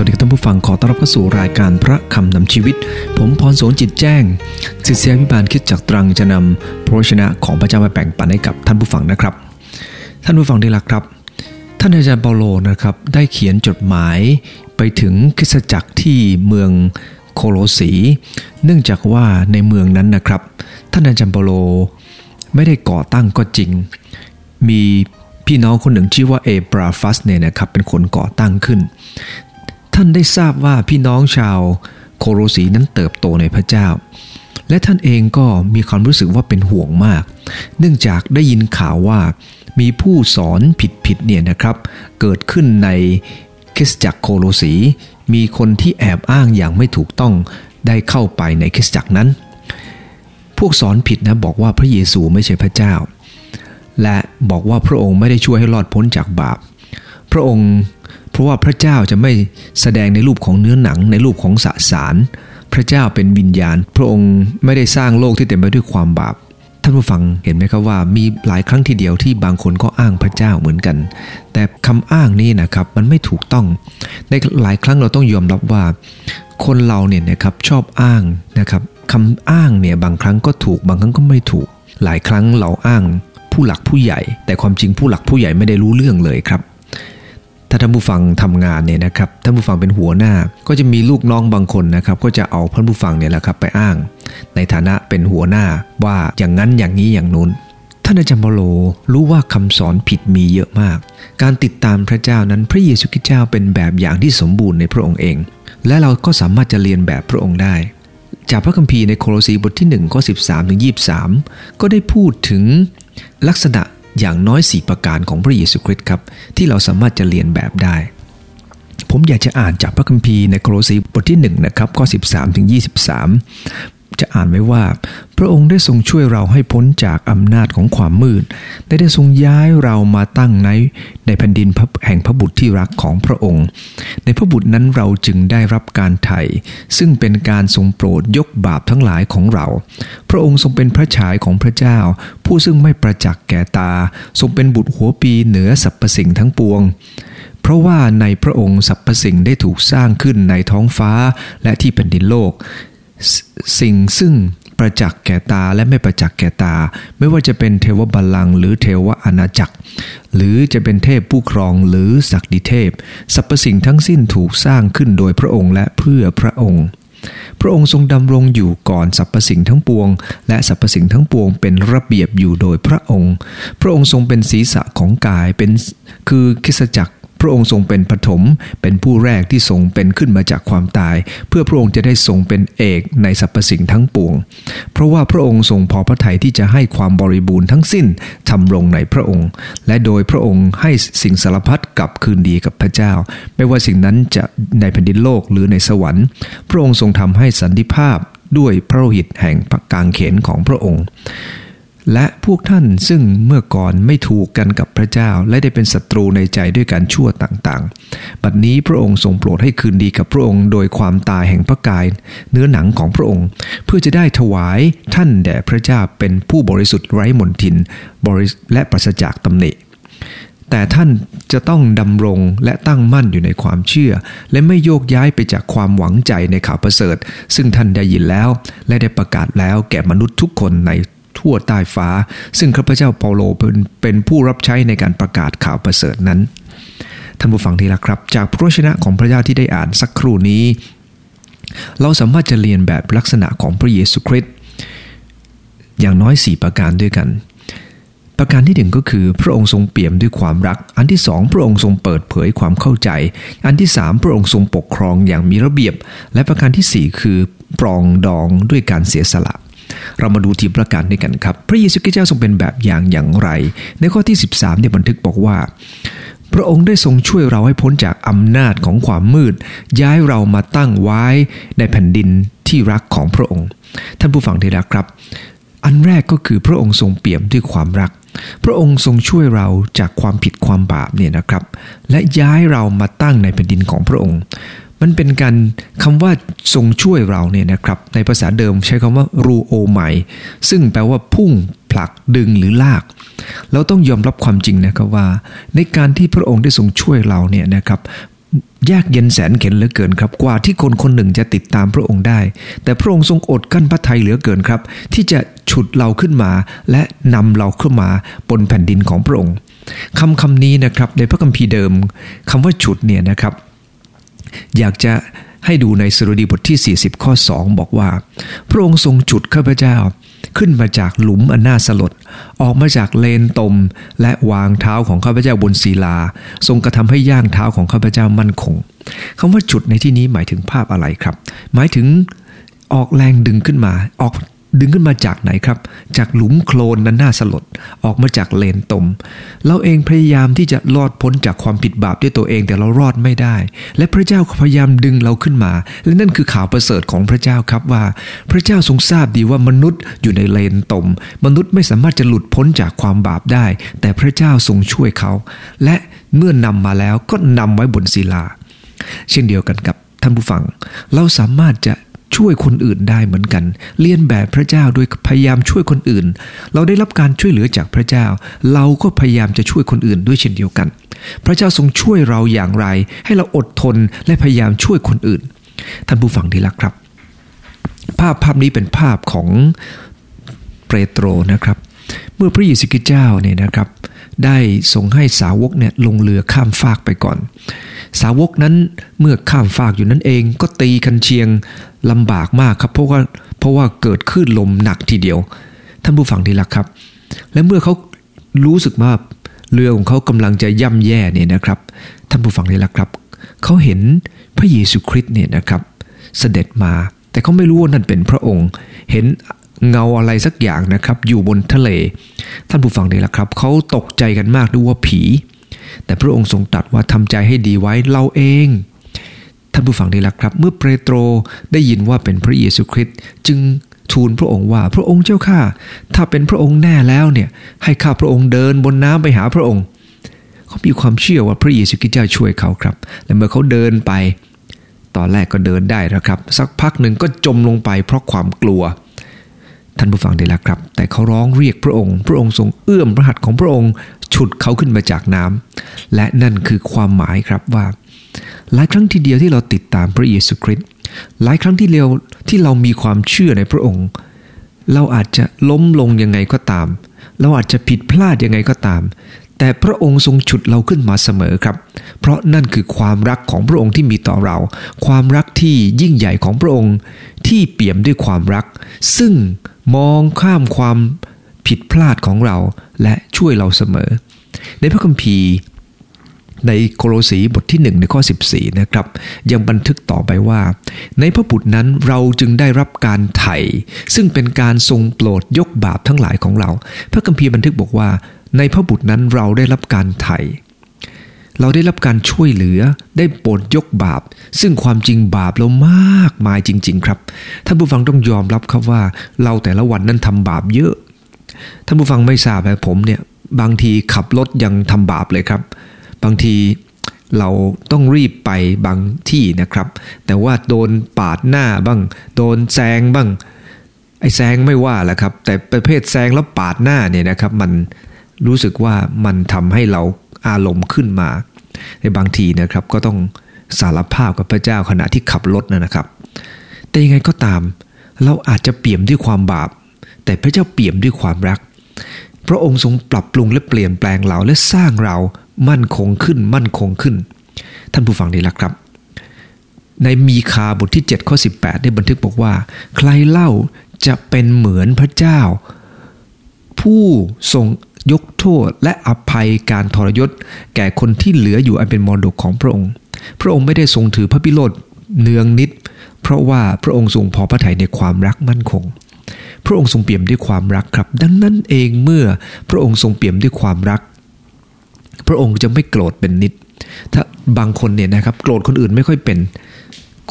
วัสดีท่านผู้ฟังขอต้อนรับเข้าสู่รายการพระคำนำชีวิต ผมพรสนจิตแจ้งศิษยาพิบาลคิดจากตรังจะนำพระชนะของพระเจ้ามาแบ่งปันให้กับท่านผู้ฟังนะครับ ท่านผู้ฟังที่รักครับ ท่านอาจารย์เปาโลนะครับได้เขียนจดหมายไปถึงคริสตจักรที่เมืองโคโลสี เนื่องจากว่าในเมืองนั้นนะครับ ท่านอาจารย์เปาโลไม่ได้ก่อตั้งก็จริง มีพี่น้องคนหนึ่งชื่อว่าเอบราฟัสเนี่ยนะครับเป็นคนก่อตั้งขึ้น ท่านได้ทราบว่าพี่น้องชาวโคโรสีนั้นเติบโตในพระเจ้า และท่านเองก็มีความรู้สึกว่าเป็นห่วงมาก เนื่องจากได้ยินข่าวว่ามีผู้สอนผิดๆเนี่ยนะครับ เกิดขึ้นในคริสตจักรโคโลสี มีคนที่แอบอ้างอย่างไม่ถูกต้องได้เข้าไปในคริสตจักรนั้น พวกสอนผิดนะบอกว่าพระเยซูไม่ใช่พระเจ้า และบอกว่าพระองค์ไม่ได้ช่วยให้รอดพ้นจากบาป พระองค์ ราะว่าพระเจ้าจะไม่แสดงในรูปของเนื้อหนังในรูปของสสาร พระเจ้าเป็นวิญญาณ พระองค์ไม่ได้สร้างโลกที่เต็มไปด้วยความบาปท่านผู้ฟังเห็นไหมครับว่ามีหลายครั้งทีเดียวที่บางคนก็อ้างพระเจ้าเหมือนกัน แต่คำอ้างนี้นะครับมันไม่ถูกต้อง ในหลายครั้งเราต้องยอมรับว่า คนเราเนี่ยนะครับชอบอ้างนะครับคำอ้างเนี่ยบางครั้งก็ถูกบางครั้งก็ไม่ถูก หลายครั้งเราอ้างผู้หลักผู้ใหญ่ แต่ความจริงผู้หลักผู้ใหญ่ไม่ได้รู้เรื่องเลยครับ ถ้าท่านผู้ฟังทำงานเนี่ยนะครับท่านผู้ฟังเป็นหัวหน้า ก็จะมีลูกน้องบางคนนะครับ ก็จะเอาท่านผู้ฟังเนี่ยแหละครับไปอ้าง ในฐานะเป็นหัวหน้าว่าอย่างนั้นอย่างนี้อย่างนู้นท่านอาจารย์เปโลรู้ว่าคำสอนผิดมีเยอะมาก การติดตามพระเจ้านั้นพระเยซูคริสต์เจ้าเป็นแบบอย่างที่สมบูรณ์ในพระองค์เอง และเราก็สามารถจะเรียนแบบพระองค์ได้ จากพระคัมภีร์ในโคโลสีบทที่1ข้อ13ถึง23 ก็ได้พูดถึงลักษณะ อย่างน้อย 4 ประการของพระเยซูคริสต์ครับที่เราสามารถจะเรียนแบบได้ ผมอยากจะอ่านจากพระคัมภีร์ในโครสีบทที่1นะครับข้อ 13ถึง23 จะอ่านไว้ว่า พระองค์ได้ทรงช่วยเราให้พ้นจากอำนาจของความมืดได้ได้ทรงย้ายเรามาตั้งในในแผ่นดินแห่งพระบุตรที่รักของพระองค์ ในพระบุตรนั้นเราจึงได้รับการไถ่ซึ่งเป็นการทรงโปรดยกบาปทั้งหลายของเรา พระองค์ทรงเป็นพระฉายของพระเจ้า ผู้ซึ่งไม่ประจักษ์แก่ตา ทรงเป็นบุตรหัวปีเหนือสรรพสิ่งทั้งปวงเพราะว่าในพระองค์สรรพสิ่งได้ถูกสร้างขึ้นในท้องฟ้าและที่แผ่นดินโลก สิ่งซึ่งประจักษ์แก่ตาและไม่ประจักษ์แก่ตา ไม่ว่าจะเป็นเทวบัลลังก์หรือเทวอาณาจักร หรือจะเป็นเทพผู้ครองหรือศักดิเทพสรรพสิ่งทั้งสิ้นถูกสร้างขึ้นโดยพระองค์และเพื่อพระองค์ พระองค์ทรงดำรงอยู่ก่อนสรรพสิ่งทั้งปวง และสรรพสิ่งทั้งปวงเป็นระเบียบอยู่โดยพระองค์ พระองค์ทรงเป็นศีรษะของกายเป็นคือคิสจักร พระองค์ทรงเป็นปฐมเป็นผู้แรกที่ทรงเป็นขึ้นมาจากความตาย เพื่อพระองค์จะได้ทรงเป็นเอกในสรรพสิ่งทั้งปวง เพราะว่าพระองค์ทรงพอพระทัยที่จะให้ความบริบูรณ์ทั้งสิ้นทำลงในพระองค์ และโดยพระองค์ให้สิ่งสารพัดกลับคืนดีกับพระเจ้า ไม่ว่าสิ่งนั้นจะในแผ่นดินโลกหรือในสวรรค์ พระองค์ทรงทำให้สันติภาพด้วยพระโลหิตแห่งกางเขนของพระองค์ และพวกท่านซึ่งเมื่อก่อนไม่ถูกกันกับพระเจ้า และได้เป็นศัตรูในใจด้วยการชั่วต่างๆ บัดนี้พระองค์ทรงโปรดให้คืนดีกับพระองค์ โดยความตายแห่งพระกาย เนื้อหนังของพระองค์ เพื่อจะได้ถวายท่านแด่พระเจ้าเป็นผู้บริสุทธิ์ไร้มนทินบริและปราศจากตำหนิแต่ท่านจะต้องดำรงและตั้งมั่นอยู่ในความเชื่อ และไม่โยกย้ายไปจากความหวังใจในข่าวประเสริฐ ซึ่งท่านได้ยินแล้ว และได้ประกาศแล้วแก่มนุษย์ทุกคนใน ทั่วใต้ฟ้า ซึ่งข้าพเจ้าเปาโลเป็นเป็นผู้รับใช้ในการประกาศข่าวประเสริฐนั้นท่านผู้ฟังที่รักครับ จากพระวจนะของพระเจ้าที่ได้อ่านสักครู่นี้ เราสามารถจะเรียนแบบลักษณะของพระเยซูคริสต์อย่างน้อย 4 ประการด้วยกัน ประการที่หนึ่งก็คือพระองค์ทรงเปี่ยมด้วยความรัก อันที่สองพระองค์ทรงเปิดเผยความเข้าใจ อันที่สามพระองค์ทรงปกครองอย่างมีระเบียบ และประการที่สี่คือปรองดองด้วยการเสียสละ เรามาดูทีประการด้วยกันครับ พระเยซูคริสต์เจ้าทรงเป็นแบบอย่างอย่างไร ในข้อที่ 13เนี่ยบันทึกบอกว่า พระองค์ได้ทรงช่วยเราให้พ้นจากอำนาจของความมืด ย้ายเรามาตั้งไว้ในแผ่นดินที่รักของพระองค์ ท่านผู้ฟังที่รักครับ อันแรกก็คือพระองค์ทรงเปี่ยมด้วยความรักพระองค์ทรงช่วยเราจากความผิดความบาปเนี่ยนะครับ และย้ายเรามาตั้งในแผ่นดินของพระองค์ มันเป็นการคำว่าทรงช่วยเราเนี่ยนะครับ ในภาษาเดิมใช้คำว่ารูโอใหม่ซึ่งแปลว่าพุ่งผลักดึงหรือลาก เราต้องยอมรับความจริงนะครับว่า ในการที่พระองค์ได้ทรงช่วยเราเนี่ยนะครับยากเย็นแสนเข็นเหลือเกินครับ กว่าที่คนคนหนึ่งจะติดตามพระองค์ได้ แต่พระองค์ทรงอดกั้นพระทัยเหลือเกินครับ ที่จะฉุดเราขึ้นมา และนำเราขึ้นมาบนแผ่นดินของพระองค์คำคำนี้นะครับในพระคัมภีร์เดิมคำว่าฉุดเนี่ยนะครับ อยากจะให้ดูในสรุดีบทที่ 40 ข้อ 2 บอกว่า พระองค์ทรงจุดข้าพเจ้า ขึ้นมาจากหลุมอันน่าสลด ออกมาจากเลนตม และวางเท้าของข้าพเจ้าบนศิลา ทรงกระทำให้ย่างเท้าของข้าพเจ้ามั่นคงคำว่าจุดในที่นี้หมายถึงภาพอะไรครับ หมายถึงออกแรงดึงขึ้นมา ออก ดึงขึ้นมาจากไหนครับ จากหลุมโคลนนั้นน่าสลด ออกมาจากเลนตม เราเองพยายามที่จะรอดพ้นจากความผิดบาปด้วยตัวเองแต่เรารอดไม่ได้ และพระเจ้าพยายามดึงเราขึ้นมา และนั่นคือข่าวประเสริฐของพระเจ้าครับว่า พระเจ้าทรงทราบดีว่ามนุษย์อยู่ในเลนตม มนุษย์ไม่สามารถจะหลุดพ้นจากความบาปได้ แต่พระเจ้าทรงช่วยเขา และเมื่อนำมาแล้วก็นำไว้บนศิลา เช่นเดียวกันกับท่านผู้ฟัง เราสามารถจะ ช่วยคนอื่นได้เหมือนกัน เลียนแบบพระเจ้าโดยพยายามช่วยคนอื่น เราได้รับการช่วยเหลือจากพระเจ้า เราก็พยายามจะช่วยคนอื่นด้วยเช่นเดียวกัน พระเจ้าทรงช่วยเราอย่างไร ให้เราอดทนและพยายามช่วยคนอื่น ท่านผู้ฟังที่รักครับ ภาพภาพนี้เป็นภาพของเปโตรนะครับ เมื่อพระเยซูคริสต์เจ้าเนี่ยนะครับ ได้ทรงให้สาวกเนี่ยลงเรือข้ามฟากไปก่อน สาวกนั้นเมื่อข้ามฟากอยู่นั่นเองก็ตีกันเชียงลำบากมากครับ เพราะว่าเพราะว่าเกิดคลื่นลมหนักทีเดียว ท่านผู้ฟังที่รักครับ และเมื่อเขารู้สึกว่าเรือของเขากำลังจะย่ำแย่เนี่ยนะครับ ท่านผู้ฟังที่รักครับ เขาเห็นพระเยซูคริสต์เนี่ยนะครับ เสด็จมาแต่เขาไม่รู้ว่านั่นเป็นพระองค์ เห็นเงาอะไรสักอย่างนะครับ อยู่บนทะเล ท่านผู้ฟังนี่แหละครับ เขาตกใจกันมากด้วยว่าผี แต่พระองค์ทรงตรัสว่าทำใจให้ดีไว้เราเอง ท่านผู้ฟังได้ละครับ เมื่อเปโตรได้ยินว่าเป็นพระเยซูคริสต์จึงทูลพระองค์ว่าพระองค์เจ้าข้าถ้าเป็นพระองค์แน่แล้วเนี่ยให้ข้าพระองค์เดินบนน้ำไปหาพระองค์ เขามีความเชื่อว่าพระเยซูคริสต์จะช่วยเขาครับ และเมื่อเขาเดินไป ตอนแรกก็เดินได้นะครับ สักพักหนึ่งก็จมลงไปเพราะความกลัว ท่านผู้ฟังได้ละครับ แต่เขาร้องเรียกพระองค์ พระองค์ทรงเอื้อมพระหัตถ์ของพระองค์ฉุดเขาขึ้นมาจากน้ำและนั่นคือความหมายครับว่า หลายครั้งทีเดียวที่เราติดตามพระเยซูคริสต์หลายครั้งที่เราที่เรามีความเชื่อในพระองค์ เราอาจจะล้มลงยังไงก็ตาม เราอาจจะผิดพลาดยังไงก็ตาม แต่พระองค์ทรงฉุดเราขึ้นมาเสมอครับ เพราะนั่นคือความรักของพระองค์ที่มีต่อเรา ความรักที่ยิ่งใหญ่ของพระองค์ที่เปี่ยมด้วยความรัก ซึ่งมองข้ามความผิดพลาดของเราและช่วยเราเสมอ ในพระคัมภีร์ในโคโลสีบทที่ 1 ในข้อ 14 นะครับ ยังบันทึกต่อไปว่า ในพระบุตรนั้นเราจึงได้รับการไถ่ซึ่งเป็นการทรงโปรดยกบาปทั้งหลายของเรา พระคัมภีร์บันทึกบอกว่า ในพระบุตรนั้นเราได้รับการไถ่เราได้รับการช่วยเหลือได้โปรดยกบาป ซึ่งความจริงบาปเรามากมายจริง ๆ ครับท่านผู้ฟังต้องยอมรับครับว่า เราแต่ละวันนั้นทำบาปเยอะท่านผู้ฟังไม่ทราบแต่ผมเนี่ยบางทีขับรถยังทำบาปเลยครับ บางทีเราต้องรีบไปบางที่นะครับ แต่ว่าโดนปาดหน้าบ้าง โดนแซงบ้างไอ้แซงไม่ว่าแหละครับ แต่ประเภทแซงแล้วปาดหน้าเนี่ยนะครับ มัน รู้สึกว่ามันทำให้เราอารมณ์ขึ้นมา ในบางทีนะครับก็ต้องสารภาพกับพระเจ้าขณะที่ขับรถนะครับ แต่ยังไงก็ตาม เราอาจจะเปี่ยมด้วยความบาป แต่พระเจ้าเปี่ยมด้วยความรัก พระองค์ทรงปรับปรุงและเปลี่ยนแปลงเราและสร้างเรามั่นคงขึ้นมั่นคงขึ้น ท่านผู้ฟังดีละครับ ในมีคาบทที่7ข้อ18 ได้บันทึกบอกว่า ใครเล่าจะเป็นเหมือนพระเจ้า ผู้ทรง ยกโทษและอภัยการทรยศ แก่คนที่เหลืออยู่อันเป็นมรดกของพระองค์ พระองค์ไม่ได้ทรงถือพระพิโรธเนืองนิด เพราะว่าพระองค์ทรงพอพระทัยในความรักมั่นคง พระองค์ทรงเปี่ยมด้วยความรักครับ ดังนั้นเองเมื่อพระองค์ทรงเปี่ยมด้วยความรัก พระองค์จะไม่โกรธเป็นนิด ถ้าบางคนเนี่ยนะครับ โกรธคนอื่นไม่ค่อยเป็น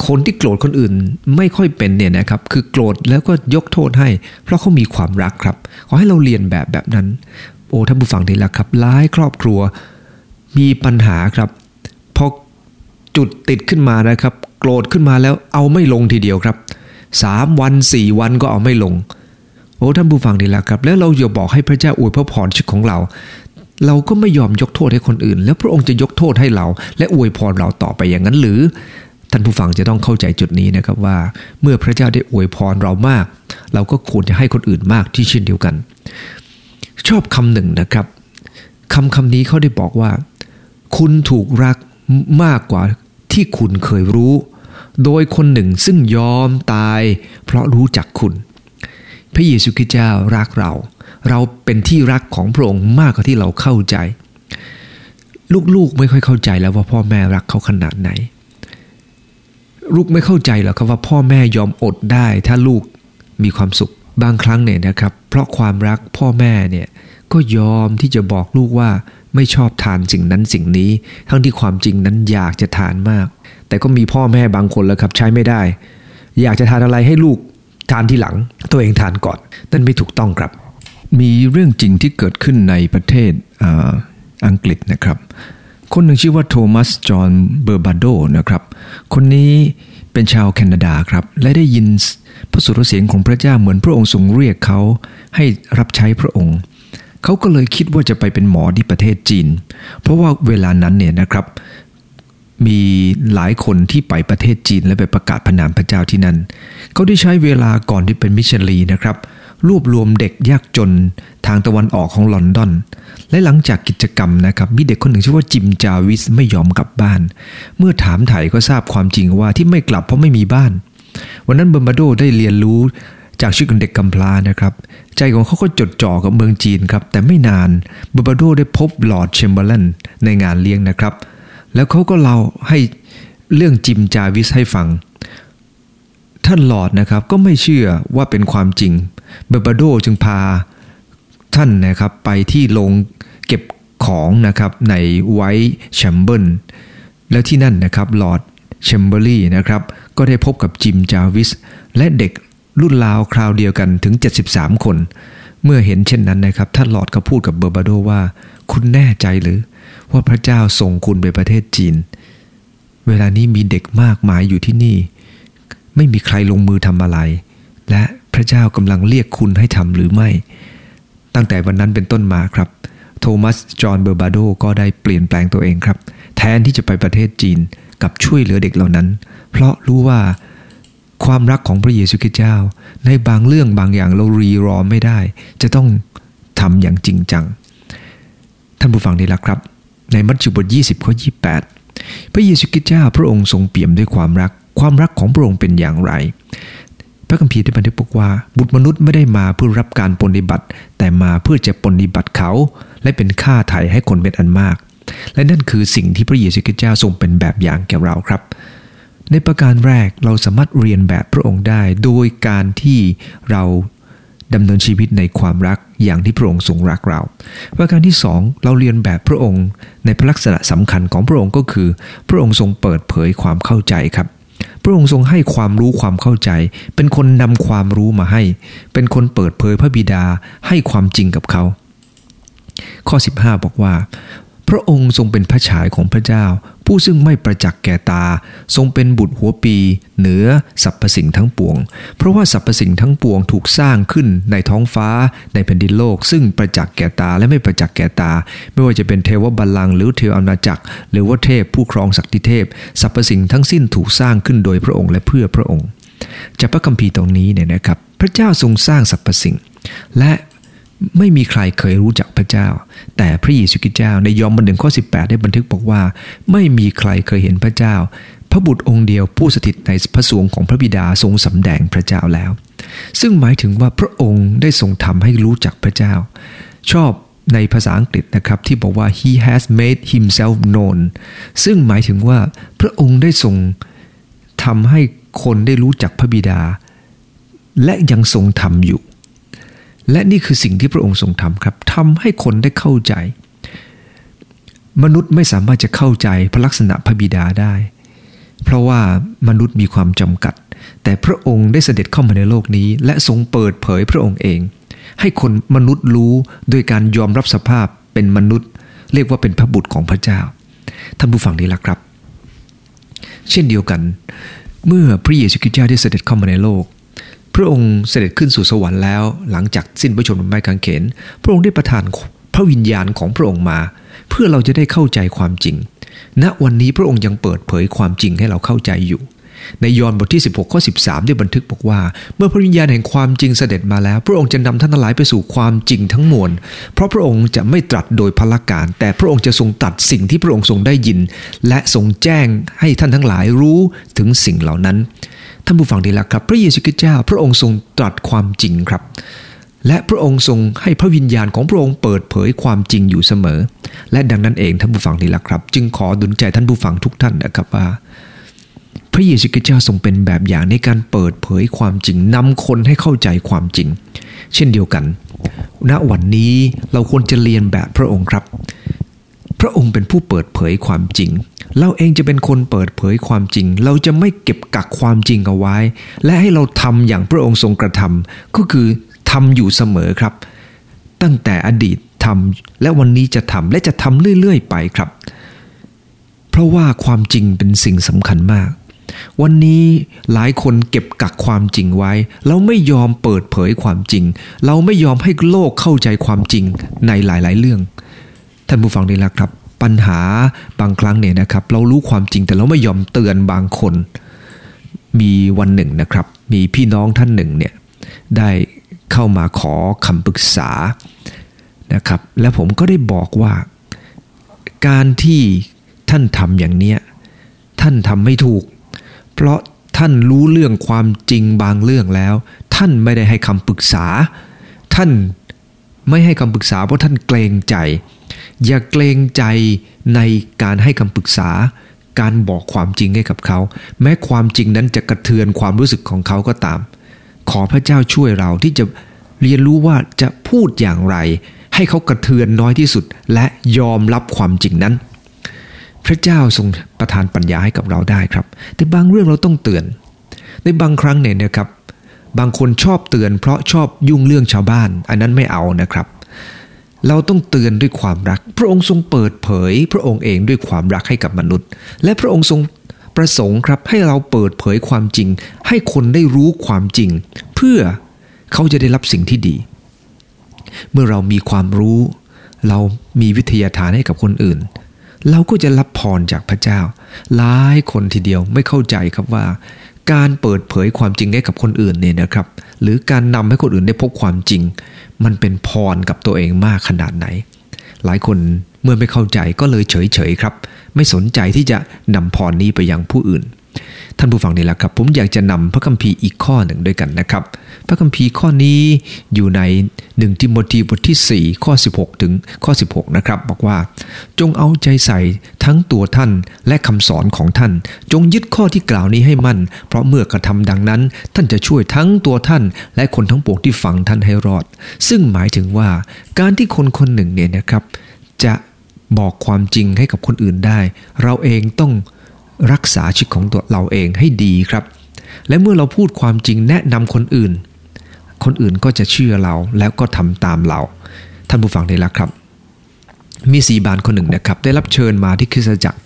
คนที่โกรธคนอื่นไม่ค่อยเป็นเนี่ยนะครับ คือโกรธแล้วก็ยกโทษให้ เพราะเขามีความรักครับ ขอให้เราเรียนแบบแบบนั้น โอ้ท่านผู้ฟังดีแล้วครับหลายครอบครัวมีปัญหาครับพอจุดติดขึ้นมานะครับ โกรธขึ้นมาแล้วเอาไม่ลงทีเดียวครับสามวันสี่วันก็เอาไม่ลง โอ้ท่านผู้ฟังดีแล้วครับ แล้วเราอย่าบอกให้พระเจ้าอวยพระพรชีวิตของเรา เราก็ไม่ยอมยกโทษให้คนอื่น แล้วพระองค์จะยกโทษให้เรา และอวยพรเราต่อไปอย่างนั้นหรือท่านผู้ฟังจะต้องเข้าใจจุดนี้นะครับว่า เมื่อพระเจ้าได้อวยพรเรามาก เราก็ควรจะให้คนอื่นมากที่เช่นเดียวกัน ชอบคำหนึ่งนะครับคำคำนี้เขาได้บอกว่า คุณถูกรักมากกว่าที่คุณเคยรู้ โดยคนหนึ่งซึ่งยอมตาย เพราะรู้จักคุณ พระเยซูคริสต์เจ้ารักเรา เราเป็นที่รักของพระองค์มากกว่าที่เราเข้าใจ ลูกๆไม่ค่อยเข้าใจแล้วว่าพ่อแม่รักเขาขนาดไหน ลูกไม่เข้าใจหรอกครับว่าพ่อแม่ยอมอดได้ถ้าลูกมีความสุข บางครั้งเนี่ยนะครับ เพราะความรักพ่อแม่เนี่ยก็ยอมที่จะบอกลูกว่าไม่ชอบทานสิ่งนั้นสิ่งนี้ ทั้งที่ความจริงนั้นอยากจะทานมาก แต่ก็มีพ่อแม่บางคนแล้วครับใช้ไม่ได้ อยากจะทานอะไรให้ลูกทานที่หลัง ตัวเองทานก่อน นั่นไม่ถูกต้องครับ มีเรื่องจริงที่เกิดขึ้นในประเทศออังกฤษนะครับ คนหนึ่งชื่อว่าโทมัสจอห์นเบอร์บาโดนะครับ คนนี้ เป็นชาวแคนาดาครับ และได้ยินพระสุรเสียงของพระเจ้าเหมือนพระองค์ทรงเรียกเขาให้รับใช้พระองค์ เขาก็เลยคิดว่าจะไปเป็นหมอที่ประเทศจีน เพราะว่าเวลานั้นเนี่ยนะครับ มีหลายคนที่ไปประเทศจีนและไปประกาศพนามพระเจ้าที่นั่น เขาได้ใช้เวลาก่อนที่เป็นมิชลีนะครับ รวบรวมเด็กยากจนทางตะวันออกของลอนดอน และหลังจากกิจกรรมนะครับ มีเด็กคนหนึ่งชื่อว่าจิมจาวิสไม่ยอมกลับบ้าน เมื่อถามไถ่ก็ทราบความจริงว่าที่ไม่กลับเพราะไม่มีบ้าน วันนั้นเบอร์นาโดได้เรียนรู้จากชีวิตของเด็กกำพร้านะครับ ใจของเขาก็จดจ่อกับเมืองจีนครับ แต่ไม่นานเบอร์นาโดได้พบลอร์ดแชมเบอร์เลนในงานเลี้ยงนะครับ แล้วเขาก็เล่าให้เรื่องจิมจาวิสให้ฟัง ท่านลอร์ดนะครับก็ไม่เชื่อว่าเป็นความจริง เบอร์นาโดจึงพาท่านนะครับไปที่โรงเก็บของนะครับในไวท์แชมเบอร์แล้วที่นั่นนะครับลอร์ดแชมเบอร์เลนนะครับก็ได้พบกับจิมจาวิส และเด็กรุ่นราวคราวเดียวกันถึง 73 คน เมื่อเห็นเช่นนั้นนะครับท่านลอร์ดก็พูดกับเบอร์นาโดว่า คุณแน่ใจหรือ ว่าพระเจ้าส่งคุณไปประเทศจีน เวลานี้มีเด็กมากมายอยู่ที่นี่ ไม่มีใครลงมือทำอะไร และ พระเจ้ากำลังเรียกคุณให้ทำหรือไม่ ตั้งแต่วันนั้นเป็นต้นมาครับ โทมัส จอห์น เบอร์บาโดก็ได้เปลี่ยนแปลงตัวเองครับ แทนที่จะไปประเทศจีนกับช่วยเหลือเด็กเหล่านั้น เพราะรู้ว่าความรักของพระเยซูคริสต์เจ้า ในบางเรื่องบางอย่างเรารีรอไม่ได้ จะต้องทำอย่างจริงจัง ท่านผู้ฟังดีละครับ ในมัทธิวบท 20 ข้อ 28 พระเยซูคริสต์เจ้าพระองค์ทรงเปี่ยมด้วยความรัก ความรักของพระองค์เป็นอย่างไร พระคัมภีร์ได้บันทึกบอกว่า บุตรมนุษย์ไม่ได้มาเพื่อรับการปฏิบัติ แต่มาเพื่อจะปฏิบัติเขา และเป็นค่าไถ่ให้คนเป็นอันมาก และนั่นคือสิ่งที่พระเยซูคริสต์เจ้าทรงเป็นแบบอย่างแก่เราครับ ในประการแรกเราสามารถเรียนแบบพระองค์ได้ โดยการที่เราดำเนินชีวิตในความรักอย่างที่พระองค์ทรงรักเรา ประการที่สองเราเรียนแบบพระองค์ในพระลักษณะสำคัญของพระองค์ก็คือ พระองค์ทรงเปิดเผยความเข้าใจครับ พระองค์ทรงให้ความรู้ความเข้าใจ เป็นคนนำความรู้มาให้ เป็นคนเปิดเผยพระบิดาให้ความจริงกับเขา ข้อ 15 บอกว่า พระองค์ทรงเป็นพระฉายของพระเจ้า ผู้ซึ่งไม่ประจักษ์แก่ตา ทรงเป็นบุตรหัวปี เหนือสรรพสิ่งทั้งปวง เพราะว่าสรรพสิ่งทั้งปวงถูกสร้างขึ้นในท้องฟ้าในแผ่นดินโลก ซึ่งประจักษ์แก่ตาและไม่ประจักษ์แก่ตา ไม่ว่าจะเป็นเทวบัลลังก์หรือเทวอาณาจักร หรือว่าเทพผู้ครองศักดิเทพสรรพสิ่งทั้งสิ้นถูกสร้างขึ้นโดยพระองค์และเพื่อพระองค์จากพระคัมภีร์ตรงนี้เนี่ยนะครับ พระเจ้าทรงสร้างสรรพสิ่ง และ ไม่มีใครเคยรู้จักพระเจ้า แต่พระเยซูคริสต์เจ้าในยอห์นบทหนึ่งข้อ18 ได้บันทึกบอกว่า ไม่มีใครเคยเห็นพระเจ้า พระบุตรองค์เดียวผู้สถิตในพระสวงของพระบิดาทรงสำแดงพระเจ้าแล้ว ซึ่งหมายถึงว่าพระองค์ได้ทรงทำให้รู้จักพระเจ้า ชอบในภาษาอังกฤษนะครับที่บอกว่า he has made himself known ซึ่งหมายถึงว่าพระองค์ได้ทรงทำให้คนได้รู้จักพระบิดา และยังทรงทำอยู่ และนี่คือสิ่งที่พระองค์ทรงทำครับทำให้คนได้เข้าใจ มนุษย์ไม่สามารถจะเข้าใจพระลักษณะพระบิดาได้ เพราะว่ามนุษย์มีความจำกัด แต่พระองค์ได้เสด็จเข้ามาในโลกนี้ และทรงเปิดเผยพระองค์เอง ให้คนมนุษย์รู้โดยการยอมรับสภาพเป็นมนุษย์ เรียกว่าเป็นพระบุตรของพระเจ้า ท่านผู้ฟังนี่ละครับ เช่นเดียวกัน เมื่อพระเยซูคริสต์เจ้าได้เสด็จเข้ามาในโลก พระองค์เสด็จขึ้นสู่สวรรค์แล้ว หลังจากสิ้นพระชนม์บนไม้กางเขน พระองค์ได้ประทานพระระวิญญาณของพระองค์มา เพื่อเราจะได้เข้าใจความจริง ณวันนี้พระองค์ยังเปิดเผยความจริงให้เราเข้าใจอยู่ ในยอห์นบทที่ 16ข้อ13 ได้บันทึกบอกว่า เมื่อพระวิญญาณแห่งความจริงเสด็จมาแล้ว พระองค์จะนำท่านทั้งหลายไปสู่ความจริงทั้งมวล เพราะพระองค์จะไม่ตรัสโดยพละการ แต่พระองค์จะทรงตัดสิ่งที่พระองค์ทรงได้ยิน และทรงแจ้งให้ท่านทั้งหลายรู้ถึงสิ่งเหล่านั้น ท่านผู้ฟังดีละครับ พระเยซูคริสต์เจ้าพระองค์ทรงตรัสความจริงครับ และพระองค์ทรงให้พระวิญญาณของพระองค์เปิดเผยความจริงอยู่เสมอ และดังนั้นเองท่านผู้ฟังดีละครับ จึงขอดุลใจท่านผู้ฟังทุกท่านนะครับว่าพระเยซูคริสต์เจ้าทรงเป็นแบบอย่างในการเปิดเผยความจริงนำคนให้เข้าใจความจริง เช่นเดียวกัน ณวันนี้เราควรจะเรียนแบบพระองค์ครับ พระองค์เป็นผู้เปิดเผยความจริง เราเองจะเป็นคนเปิดเผยความจริง เราจะไม่เก็บกักความจริงเอาไว้ และให้เราทำอย่างพระองค์ทรงกระทำก็คือทำอยู่เสมอครับ ตั้งแต่อดีตทำและวันนี้จะทำและจะทำเรื่อยๆ ไปครับ เพราะว่าความจริงเป็นสิ่งสำคัญมาก วันนี้หลายคนเก็บกักความจริงไว้ เราไม่ยอมเปิดเผยความจริง เราไม่ยอมให้โลกเข้าใจความจริงในหลาย ๆ เรื่อง ท่านผู้ฟังได้แล้วครับ ปัญหาบางครั้งเนี่ยนะครับ เรารู้ความจริงแต่เราไม่ยอมเตือนบางคน มีวันหนึ่งนะครับ มีพี่น้องท่านหนึ่งเนี่ยได้เข้ามาขอคำปรึกษานะครับ และผมก็ได้บอกว่า การที่ท่านทำอย่างเนี้ยท่านทำไม่ถูก เพราะท่านรู้เรื่องความจริงบางเรื่องแล้ว ท่านไม่ได้ให้คำปรึกษา ท่านไม่ให้คำปรึกษาเพราะท่านเกรงใจ อย่าเกรงใจในการให้คำปรึกษา การบอกความจริงให้กับเขา แม้ความจริงนั้นจะกระเทือนความรู้สึกของเขาก็ตาม ขอพระเจ้าช่วยเราที่จะเรียนรู้ว่าจะพูดอย่างไร ให้เขากระเทือนน้อยที่สุด และยอมรับความจริงนั้น พระเจ้าทรงประทานปัญญาให้กับเราได้ครับ แต่บางเรื่องเราต้องเตือน ในบางครั้งเนี่ยนะครับ บางคนชอบเตือน เพราะชอบยุ่งเรื่องชาวบ้าน อันนั้นไม่เอานะครับ เราต้องเตือนด้วยความรัก พระองค์ทรงเปิดเผย พระองค์เองด้วยความรักให้กับมนุษย์ และพระองค์ทรงประสงค์ครับให้เราเปิดเผยความจริง ให้คนได้รู้ความจริง เพื่อเขาจะได้รับสิ่งที่ดี เมื่อเรามีความรู้ เรามีวิทยาทานให้กับคนอื่น เราก็จะรับพรจากพระเจ้า หลายคนทีเดียวไม่เข้าใจครับว่า การเปิดเผยความจริงให้กับคนอื่นเนี่ยนะครับ หรือการนำให้คนอื่นได้พบความจริง มันเป็นพรกับตัวเองมากขนาดไหน หลายคนเมื่อไม่เข้าใจก็เลยเฉยๆครับ ไม่สนใจที่จะนำพรนี้ไปยังผู้อื่น ท่านผู้ฟังนี่แหละครับ ผมอยากจะนำพระคัมภีร์อีกข้อหนึ่งด้วยกันนะครับ พระคัมภีร์ข้อนี้อยู่ในหนึ่งทิโมธีบทที่ 4 ข้อ 16 ถึงข้อ 16 นะครับ บอกว่าจงเอาใจใส่ทั้งตัวท่านและคำสอนของท่าน จงยึดข้อที่กล่าวนี้ให้มั่น เพราะเมื่อกระทำดังนั้น ท่านจะช่วยทั้งตัวท่าน และคนทั้งปวงที่ฟังท่านให้รอด ซึ่งหมายถึงว่าการที่คนคนหนึ่งเนี่ยนะครับจะบอกความจริงให้กับคนอื่นได้ เราเองต้อง รักษาชีวิตของตัวเราเองให้ดีครับ และเมื่อเราพูดความจริงแนะนำคนอื่น คนอื่นก็จะเชื่อเราแล้วก็ทำตามเรา ท่านผู้ฟังได้ล้วครับ มีสีบานคนหนึ่งนะครับ ได้รับเชิญมาที่คริสตจักร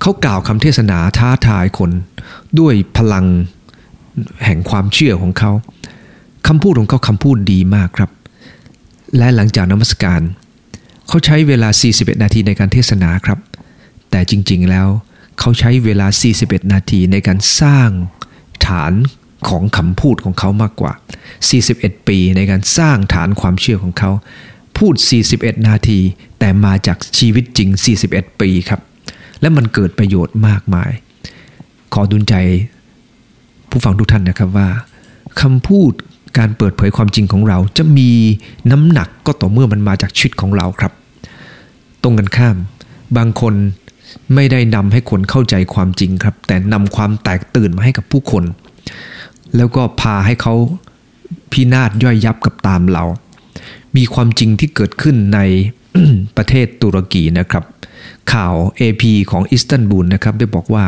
เขากล่าวคำเทศนาท้าทายคน ด้วยพลังแห่งความเชื่อของเขาคำพูดของเขาคำพูดดีมากครับ และหลังจากนมัสการ เขาใช้เวลา 41 นาทีในการเทศนาครับ แต่จริงๆแล้ว เขาใช้เวลา 41 นาทีในการสร้างฐานของคำพูดของเขามากกว่า 41 ปีในการสร้างฐานความเชื่อของเขา พูด 41 นาที แต่มาจากชีวิตจริง 41 ปีครับ และมันเกิดประโยชน์มากมาย ขอดุลใจผู้ฟังทุกท่านนะครับว่าคำพูดการเปิดเผยความจริงของเราจะมีน้ำหนักก็ต่อเมื่อมันมาจากชีวิตของเราครับ ตรงกันข้าม บางคน ไม่ได้นำให้คนเข้าใจความจริงครับ แต่นำความแตกตื่นมาให้กับผู้คน แล้วก็พาให้เขาพินาศย่อยยับกับตามเรา มีความจริงที่เกิดขึ้นในประเทศตุรกีนะครับ ข่าว AP ของอิสตันบูลนะครับ ได้บอกว่า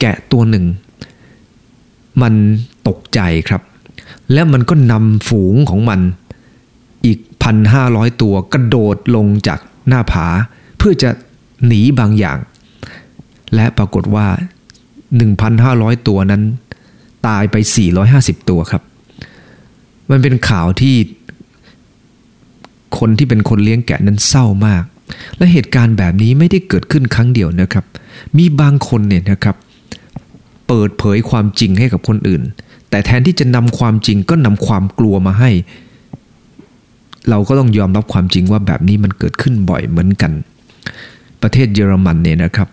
แกะตัวหนึ่ง มันตกใจครับ และมันก็นำฝูงของมันอีกพันห้าร้อยตัวกระโดดลงจากหน้าผา เพื่อจะ หนีบางอย่าง และปรากฏว่า 1,500 ตัวนั้น ตายไป 450 ตัวครับ มันเป็นข่าวที่คนที่เป็นคนเลี้ยงแกะนั้นเศร้ามาก และเหตุการณ์แบบนี้ไม่ได้เกิดขึ้นครั้งเดียวนะครับ มีบางคนเนี่ยนะครับ เปิดเผยความจริงให้กับคนอื่น แต่แทนที่จะนำความจริงก็นำความกลัวมาให้ เราก็ต้องยอมรับความจริงว่าแบบนี้มันเกิดขึ้นบ่อยเหมือนกัน ประเทศเยอรมันเนี่ยนะครับ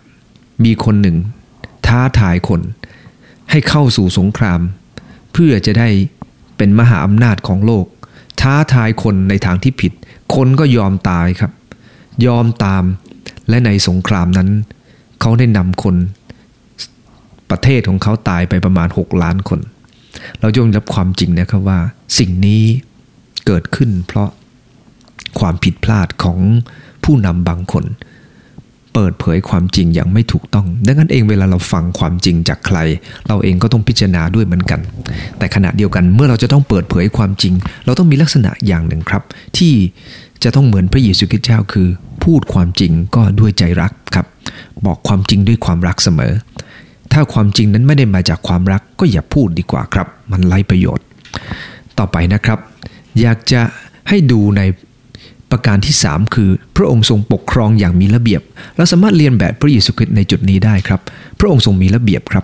มีคนหนึ่ง ท้าทายคน ให้เข้าสู่สงคราม เพื่อจะได้เป็นมหาอำนาจของโลก ท้าทายคนในทางที่ผิด คนก็ยอมตายครับ ยอมตามและในสงครามนั้น เขาได้นำคนประเทศของเขาตายไปประมาณ 6 ล้านคน เรายอมรับความจริงนะครับว่า สิ่งนี้เกิดขึ้นเพราะความผิดพลาดของผู้นำบางคน เปิดเผยความจริงอย่างไม่ถูกต้อง ดังนั้นเองเวลาเราฟังความจริงจากใคร เราเองก็ต้องพิจารณาด้วยเหมือนกัน แต่ขณะเดียวกันเมื่อเราจะต้องเปิดเผยความจริง เราต้องมีลักษณะอย่างหนึ่งครับ ที่จะต้องเหมือนพระเยซูคริสต์เจ้าคือ พูดความจริงก็ด้วยใจรักครับ บอกความจริงด้วยความรักเสมอ ถ้าความจริงนั้นไม่ได้มาจากความรักก็อย่าพูดดีกว่าครับ มันไร้ประโยชน์ ต่อไปนะครับ อยากจะให้ดูใน ประการที่ 3 คือ พระองค์ทรงปกครองอย่างมีระเบียบ เราสามารถเรียนแบบพระเยซูคริสต์ในจุดนี้ได้ครับ พระองค์ทรงมีระเบียบครับ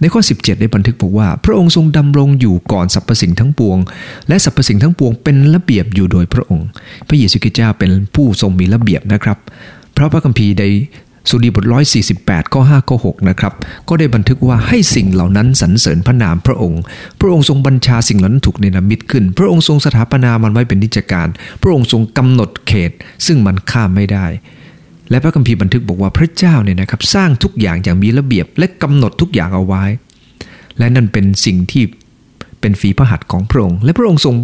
ในข้อ 17 ได้บันทึกบอกว่า พระองค์ทรงดำรงอยู่ก่อนสรรพสิ่งทั้งปวง และสรรพสิ่งทั้งปวงเป็นระเบียบอยู่โดยพระองค์ พระเยซูคริสต์เจ้าเป็นผู้ทรงมีระเบียบนะครับเพราะพระคัมภีร์ได สุดีบท148ข้อ5ข้อ6นะครับ ก็ได้บันทึกว่าให้สิ่งเหล่านั้นสรรเสริญพระนามพระองค์ พระองค์ทรงบัญชาสิ่งเหล่านั้นถูกเนรมิตขึ้น พระองค์ทรงสถาปนามันไว้เป็นนิจการ พระองค์ทรงกำหนดเขต ซึ่งมันข้ามไม่ได้ และพระคัมภีร์บันทึกบอกว่าพระเจ้าเนี่ยนะครับสร้างทุกอย่างอย่างมีระเบียบ และกำหนดทุกอย่างเอาไว้ และนั่นเป็นสิ่งที่เป็นฝีพระหัตถ์ของพระองค์ และพระองค์ทรง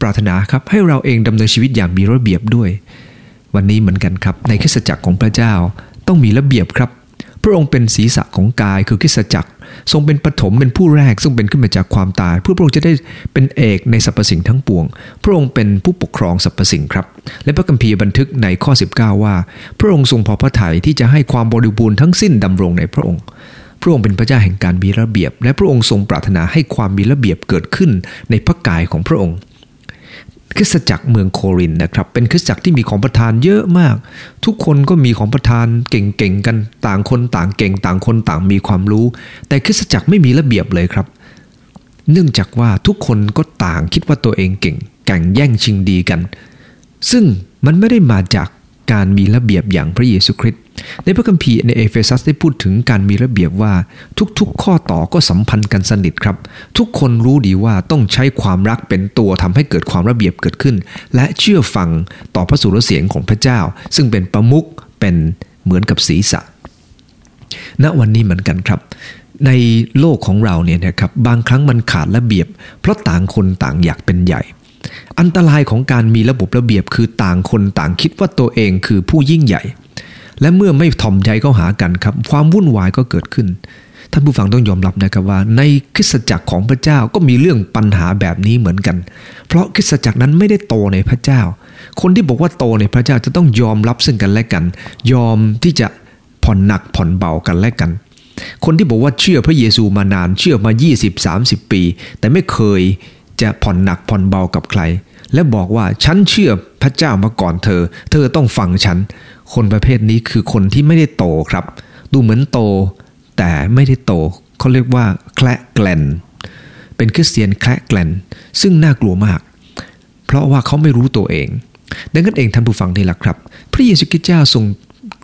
ปรารถนาครับให้เราเองดำเนินชีวิตอย่างมีระเบียบด้วย วันนี้เหมือนกันครับในคริสตจักรของพระเจ้า ต้องมีระเบียบครับ พระองค์เป็นศีรษะของกายคือคริสตจักร ทรงเป็นปฐมเป็นผู้แรกซึ่งเป็นขึ้นมาจากความตาย เพื่อพระองค์จะได้เป็นเอกในสรรพสิ่งทั้งปวง พระองค์เป็นผู้ปกครองสรรพสิ่งครับ และพระคัมภีร์บันทึกในข้อ 19 ว่า พระองค์ทรงพอพระทัยที่จะให้ความบริบูรณ์ทั้งสิ้นดำรงในพระองค์พระองค์เป็นพระเจ้าแห่งการมีระเบียบ และพระองค์ทรงปรารถนาให้ความมีระเบียบเกิดขึ้นในพระกายของพระองค์ คริสตจักรเมืองโครินนะครับ เป็นคริสตจักรที่มีของประทานเยอะมาก ทุกคนก็มีของประทานเก่งๆกัน ต่างคนต่างเก่ง ต่างคนต่างมีความรู้ แต่คริสตจักรไม่มีระเบียบเลยครับ เนื่องจากว่าทุกคนก็ต่างคิดว่าตัวเองเก่งแข่งแย่งชิงดีกัน ซึ่งมันไม่ได้มาจาก การมีระเบียบอย่างพระเยซูคริสต์ในพระคัมภีร์ในเอเฟซัสได้พูดถึงการมีระเบียบว่าทุกๆ ข้อต่อก็สัมพันธ์กันสนิทครับ ทุกคนรู้ดีว่าต้องใช้ความรักเป็นตัวทำให้เกิดความระเบียบเกิดขึ้น และเชื่อฟังต่อพระสุรเสียงของพระเจ้า ซึ่งเป็นประมุขเป็นเหมือนกับศีรษะณวันนี้เหมือนกันครับ ในโลกของเราเนี่ยนะครับบางครั้งมันขาดระเบียบ เพราะต่างคนต่างอยากเป็นใหญ่ อันตรายของการมีระบบระเบียบคือต่างคนต่างคิดว่าตัวเองคือผู้ยิ่งใหญ่ และเมื่อไม่ถ่อมใจเข้าหากันครับ ความวุ่นวายก็เกิดขึ้น ท่านผู้ฟังต้องยอมรับนะครับว่า ในคริสตจักรของพระเจ้าก็มีเรื่องปัญหาแบบนี้เหมือนกัน เพราะคริสตจักรนั้นไม่ได้โตในพระเจ้า คนที่บอกว่าโตในพระเจ้าจะต้องยอมรับซึ่งกันและกัน ยอมที่จะผ่อนหนักผ่อนเบากันและกัน คนที่บอกว่าเชื่อพระเยซูมานานเชื่อมา 20-30 ปี แต่ไม่เคย จะผ่อนหนักผ่อนเบากับใคร และบอกว่าฉันเชื่อพระเจ้ามาก่อนเธอ เธอต้องฟังฉัน คนประเภทนี้คือคนที่ไม่ได้โตครับ ดูเหมือนโต แต่ไม่ได้โตเขาเรียกว่าแคละแกลนเป็นคริสเตียนแคละแกลนซึ่งน่ากลัวมาก เพราะว่าเขาไม่รู้ตัวเอง ดังนั้นเองท่านผู้ฟังนี่แหละครับ พระเยซูคริสต์เจ้าทรง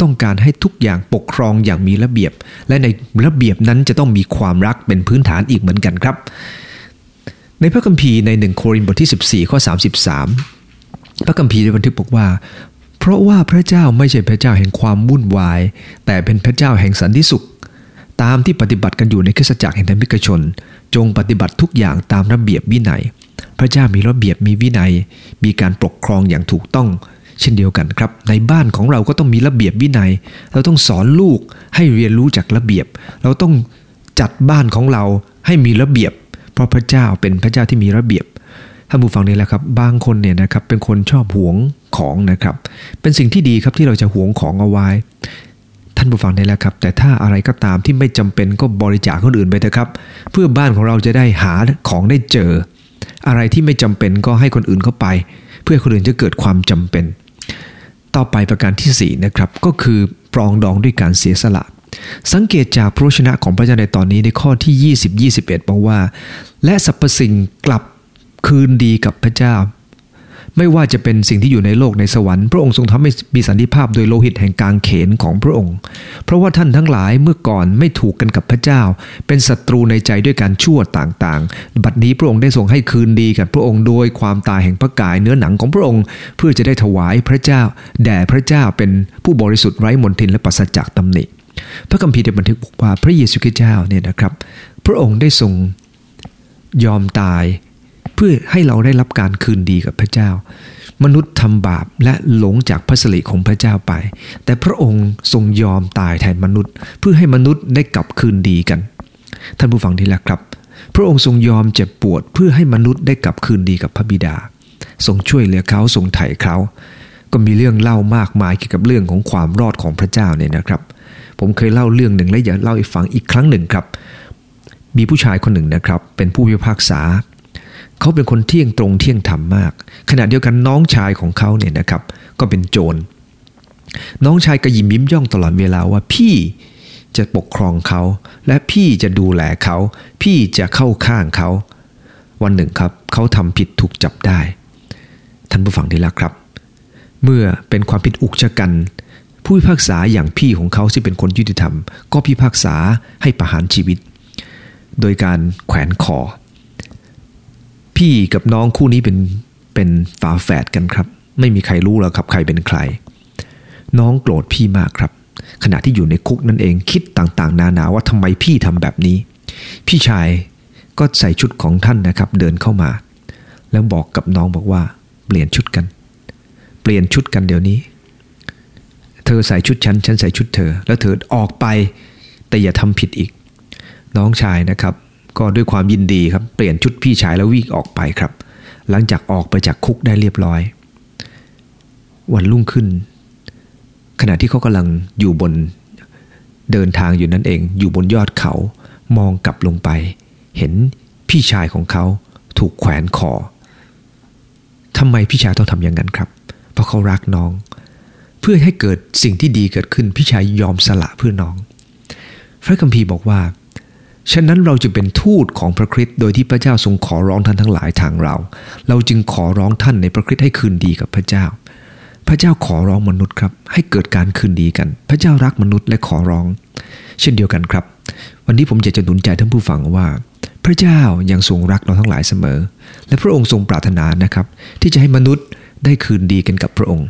ต้องการให้ทุกอย่างปกครองอย่างมีระเบียบ และในระเบียบนั้นจะต้องมีความรักเป็นพื้นฐานอีกเหมือนกันครับ ในพระคัมภีร์ในหนึ่งโครินธ์บทที่ 14 ข้อ 33 พระคัมภีร์ได้บันทึกบอกว่า เพราะว่าพระเจ้าไม่ใช่พระเจ้าแห่งความวุ่นวาย แต่เป็นพระเจ้าแห่งสันติสุข ตามที่ปฏิบัติกันอยู่ในคริสตจักรแห่งธรรมิกชน จงปฏิบัติทุกอย่างตามระเบียบวินัย พระเจ้ามีระเบียบมีวินัย มีการปกครองอย่างถูกต้อง เช่นเดียวกันครับ ในบ้านของเราก็ต้องมีระเบียบวินัย เราต้องสอนลูกให้เรียนรู้จากระเบียบ เราต้องจัดบ้านของเราให้มีระเบียบ เพราะพระเจ้าเป็นพระเจ้าที่มีระเบียบท่านผู้ฟังนี่แหละครับบางคนเนี่ยนะครับเป็นคนชอบหวงของนะครับ เป็นสิ่งที่ดีครับที่เราจะหวงของเอาไว้ ท่านผู้ฟังนี่แหละครับ แต่ถ้าอะไรก็ตามที่ไม่จำเป็นก็บริจาคคนอื่นไปเถอะครับ เพื่อบ้านของเราจะได้หาของได้เจอ อะไรที่ไม่จำเป็นก็ให้คนอื่นเข้าไป เพื่อคนอื่นจะเกิดความจำเป็น ต่อไปประการที่4นะครับก็คือปรองดองด้วยการเสียสละ สังเกตจากพระชนะของพระเจ้าในตอนนี้ในข้อที่ 20 21 บอกว่า และสรรพสิ่งกลับคืนดีกับพระเจ้า ไม่ว่าจะเป็นสิ่งที่อยู่ในโลกในสวรรค์พระองค์ทรงทำให้มีสันติภาพโดยโลหิตแห่งกางเขนของพระองค์ เพราะว่าท่านทั้งหลายเมื่อก่อนไม่ถูกกันกับพระเจ้า เป็นศัตรูในใจด้วยการชั่วต่างๆ บัดนี้พระองค์ได้ทรงให้คืนดีกับพระองค์โดยความตายแห่งพระกายเนื้อหนังของพระองค์ เพื่อจะได้ถวายพระเจ้า แด่พระเจ้าเป็นผู้บริสุทธิ์ไร้มนทินและปัสจากตำหนิ พระคัมภีร์ได้บันทึกบอกว่าพระเยซูคริสต์เจ้าเนี่ยนะครับ พระองค์ได้ทรงยอมตาย เพื่อให้เราได้รับการคืนดีกับพระเจ้า มนุษย์ทำบาปและหลงจากพระสิริของพระเจ้าไป แต่พระองค์ทรงยอมตายแทนมนุษย์ เพื่อให้มนุษย์ได้กลับคืนดีกัน ท่านผู้ฟังที่รักครับ พระองค์ทรงยอมเจ็บปวด เพื่อให้มนุษย์ได้กลับคืนดีกับพระบิดาทรงช่วยเหลือเขาทรงไถ่เขา ก็มีเรื่องเล่ามากมายเกี่ยวกับเรื่องของความรอดของพระเจ้าเนี่ยนะครับ ผมเคยเล่าเรื่องหนึ่งและอยากเล่าให้ฟังอีกครั้งหนึ่งครับ มีผู้ชายคนหนึ่งนะครับ เป็นผู้พิพากษา เขาเป็นคนเที่ยงตรงเที่ยงธรรมมาก ขณะเดียวกันน้องชายของเขาเนี่ยนะครับ ก็เป็นโจร น้องชายก็ยิ้มยิ้มย่องตลอดเวลาว่าพี่จะปกครองเขา และพี่จะดูแลเขา พี่จะเข้าข้างเขา วันหนึ่งครับ เขาทำผิดถูกจับได้ ท่านผู้ฟังที่รักครับ เมื่อเป็นความผิดอุกชะกัน ผู้พิพากษาอย่างพี่ของเขาที่เป็นคนยุติธรรม ก็พิพากษาให้ประหารชีวิต โดยการแขวนคอ พี่กับน้องคู่นี้เป็นเป็นฝาแฝดกันครับ ไม่มีใครรู้แล้วครับใครเป็นใคร น้องโกรธพี่มากครับ ขณะที่อยู่ในคุกนั่นเองคิดต่างๆ นานาว่าทำไมพี่ทำแบบนี้ พี่ชายก็ใส่ชุดของท่านนะครับ เดินเข้ามา แล้วบอกกับน้องบอกว่า เปลี่ยนชุดกัน เปลี่ยนชุดกันเดี๋ยวนี้ เธอใส่ชุดฉัน ฉันใส่ชุดเธอ แล้วเธอออกไปแต่อย่าทำผิดอีก น้องชายนะครับ ก็ด้วยความยินดีครับ เปลี่ยนชุดพี่ชายแล้ววิ่งออกไปครับ หลังจากออกไปจากคุกได้เรียบร้อย วันรุ่งขึ้น ขณะที่เขากำลังอยู่บนเดินทางอยู่นั่นเอง อยู่บนยอดเขา มองกลับลงไป เห็นพี่ชายของเขาถูกแขวนคอทำไมพี่ชายต้องทำอย่างนั้นครับ เพราะเขารักน้อง พื่อให้เกิดสิ่งที่ดีเกิดขึ้นพี่ชายยอมสละเพื่อน้อง พระคัมภีร์บอกว่า ฉะนั้นเราจึงเป็นทูตของพระคริสต์โดยที่พระเจ้าทรงขอร้องท่านทั้งหลายทางเรา เราจึงขอร้องท่านในพระคริสต์ให้คืนดีกับพระเจ้า พระเจ้าขอร้องมนุษย์ครับ ให้เกิดการคืนดีกัน พระเจ้ารักมนุษย์และขอร้อง เช่นเดียวกันครับ วันนี้ผมอยากจะหนุนใจท่านผู้ฟังว่าพระเจ้ายังทรงรักเราทั้งหลายเสมอ และพระองค์ทรงปรารถนานะครับ ที่จะให้มนุษย์ได้คืนดีกันกับพระองค์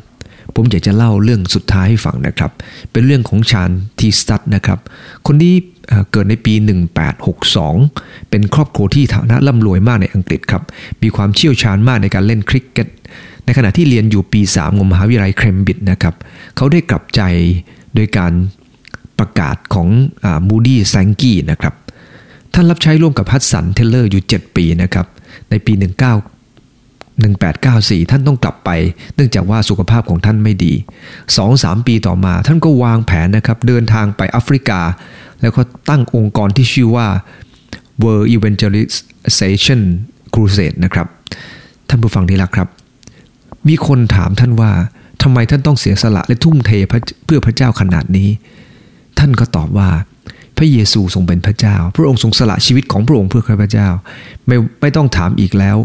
ผมอยากจะเล่าเรื่องสุดท้ายให้ฟังนะครับ เป็นเรื่องของชานทีสตัดนะครับ คนนี้เกิดในปี 1862 เป็นครอบครัวที่ฐานะร่ำรวยมากในอังกฤษครับ มีความเชี่ยวชาญมากในการเล่นคริกเก็ต ในขณะที่เรียนอยู่ปี 3 ของมหาวิทยาลัยเคมบริดจ์นะครับ เขาได้กลับใจโดยการประกาศของมูดี้แซงกี้นะครับ ท่านรับใช้ร่วมกับฮัตสันเทเลอร์อยู่ 7 ปีนะครับ ในปี19 1894 ท่านต้องกลับไป เนื่องจากว่าสุขภาพของท่านไม่ดี 2-3 ปีต่อมา ท่านก็วางแผนนะครับเดินทางไปแอฟริกา แล้วก็ตั้งองค์กรที่ชื่อว่า World Evangelization Crusade นะครับ ท่านผู้ฟังที่รักครับ มีคนถามท่านว่าทำไมท่านต้องเสียสละและทุ่มเทเพื่อพระเจ้าขนาดนี้ ท่านก็ตอบว่าพระเยซูทรงเป็นพระเจ้า พระองค์ทรงสละชีวิตของพระองค์เพื่อข้าพเจ้า ไม่ไม่ต้องถามอีกแล้ว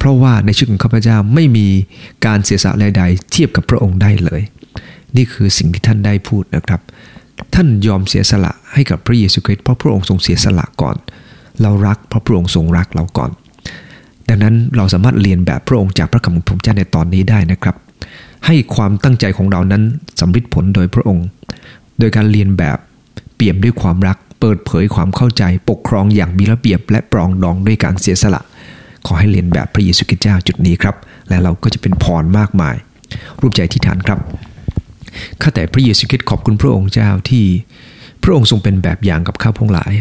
เพราะว่าในชีวิตของข้าพเจ้าไม่มีการเสียสละใดๆเทียบกับพระองค์ได้เลย นี่คือสิ่งที่ท่านได้พูดนะครับ ท่านยอมเสียสละให้กับพระเยซูคริสต์เพราะพระองค์ทรงเสียสละก่อน เรารักเพราะพระองค์ทรงรักเราก่อน ดังนั้นเราสามารถเรียนแบบพระองค์จากพระคำของพระเจ้าในตอนนี้ได้นะครับ ให้ความตั้งใจของเรานั้นสำเร็จผลโดยพระองค์ โดยการเรียนแบบเปี่ยมด้วยความรักเปิดเผยความเข้าใจปกครองอย่างมีระเบียบและปรองดองด้วยการเสียสละ ขอให้เรียนแบบพระเยซูคริสต์เจ้าจุดนี้ครับ และเราก็จะเป็นพรมากมาย รูปใจที่ฐานครับข้าแต่พระเยซูคริสต์ขอบคุณพระองค์เจ้าที่ พระองค์ทรงเป็นแบบอย่างกับข้าพงหลาย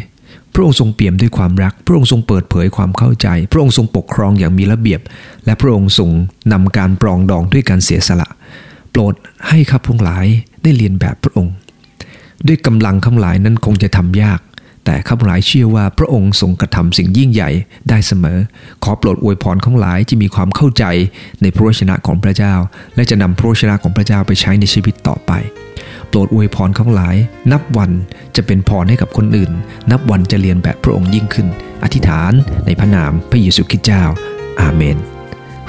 พระองค์ทรงเปี่ยมด้วยความรัก พระองค์ทรงเปิดเผยความเข้าใจ พระองค์ทรงปกครองอย่างมีระเบียบ และพระองค์ทรงนำการปรองดองด้วยการเสียสละ โปรดให้ข้าพงหลายได้เรียนแบบพระองค์ ด้วยกำลังข้างหลายนั้นคงจะทำยาก แต่ข้าพเจ้าเชื่อว่าพระองค์ทรงกระทำสิ่งยิ่งใหญ่ได้เสมอ ขอโปรดอวยพรของหลายที่มีความเข้าใจในพระวจนะของพระเจ้า และจะนำพระวจนะของพระเจ้าไปใช้ในชีวิตต่อไป โปรดอวยพรของหลาย นับวันจะเป็นพรให้กับคนอื่น นับวันจะเรียนแบบพระองค์ยิ่งขึ้น อธิษฐานในพระนามพระเยซูคริสต์เจ้า อาเมน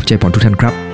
ใจพรทุกท่านครับ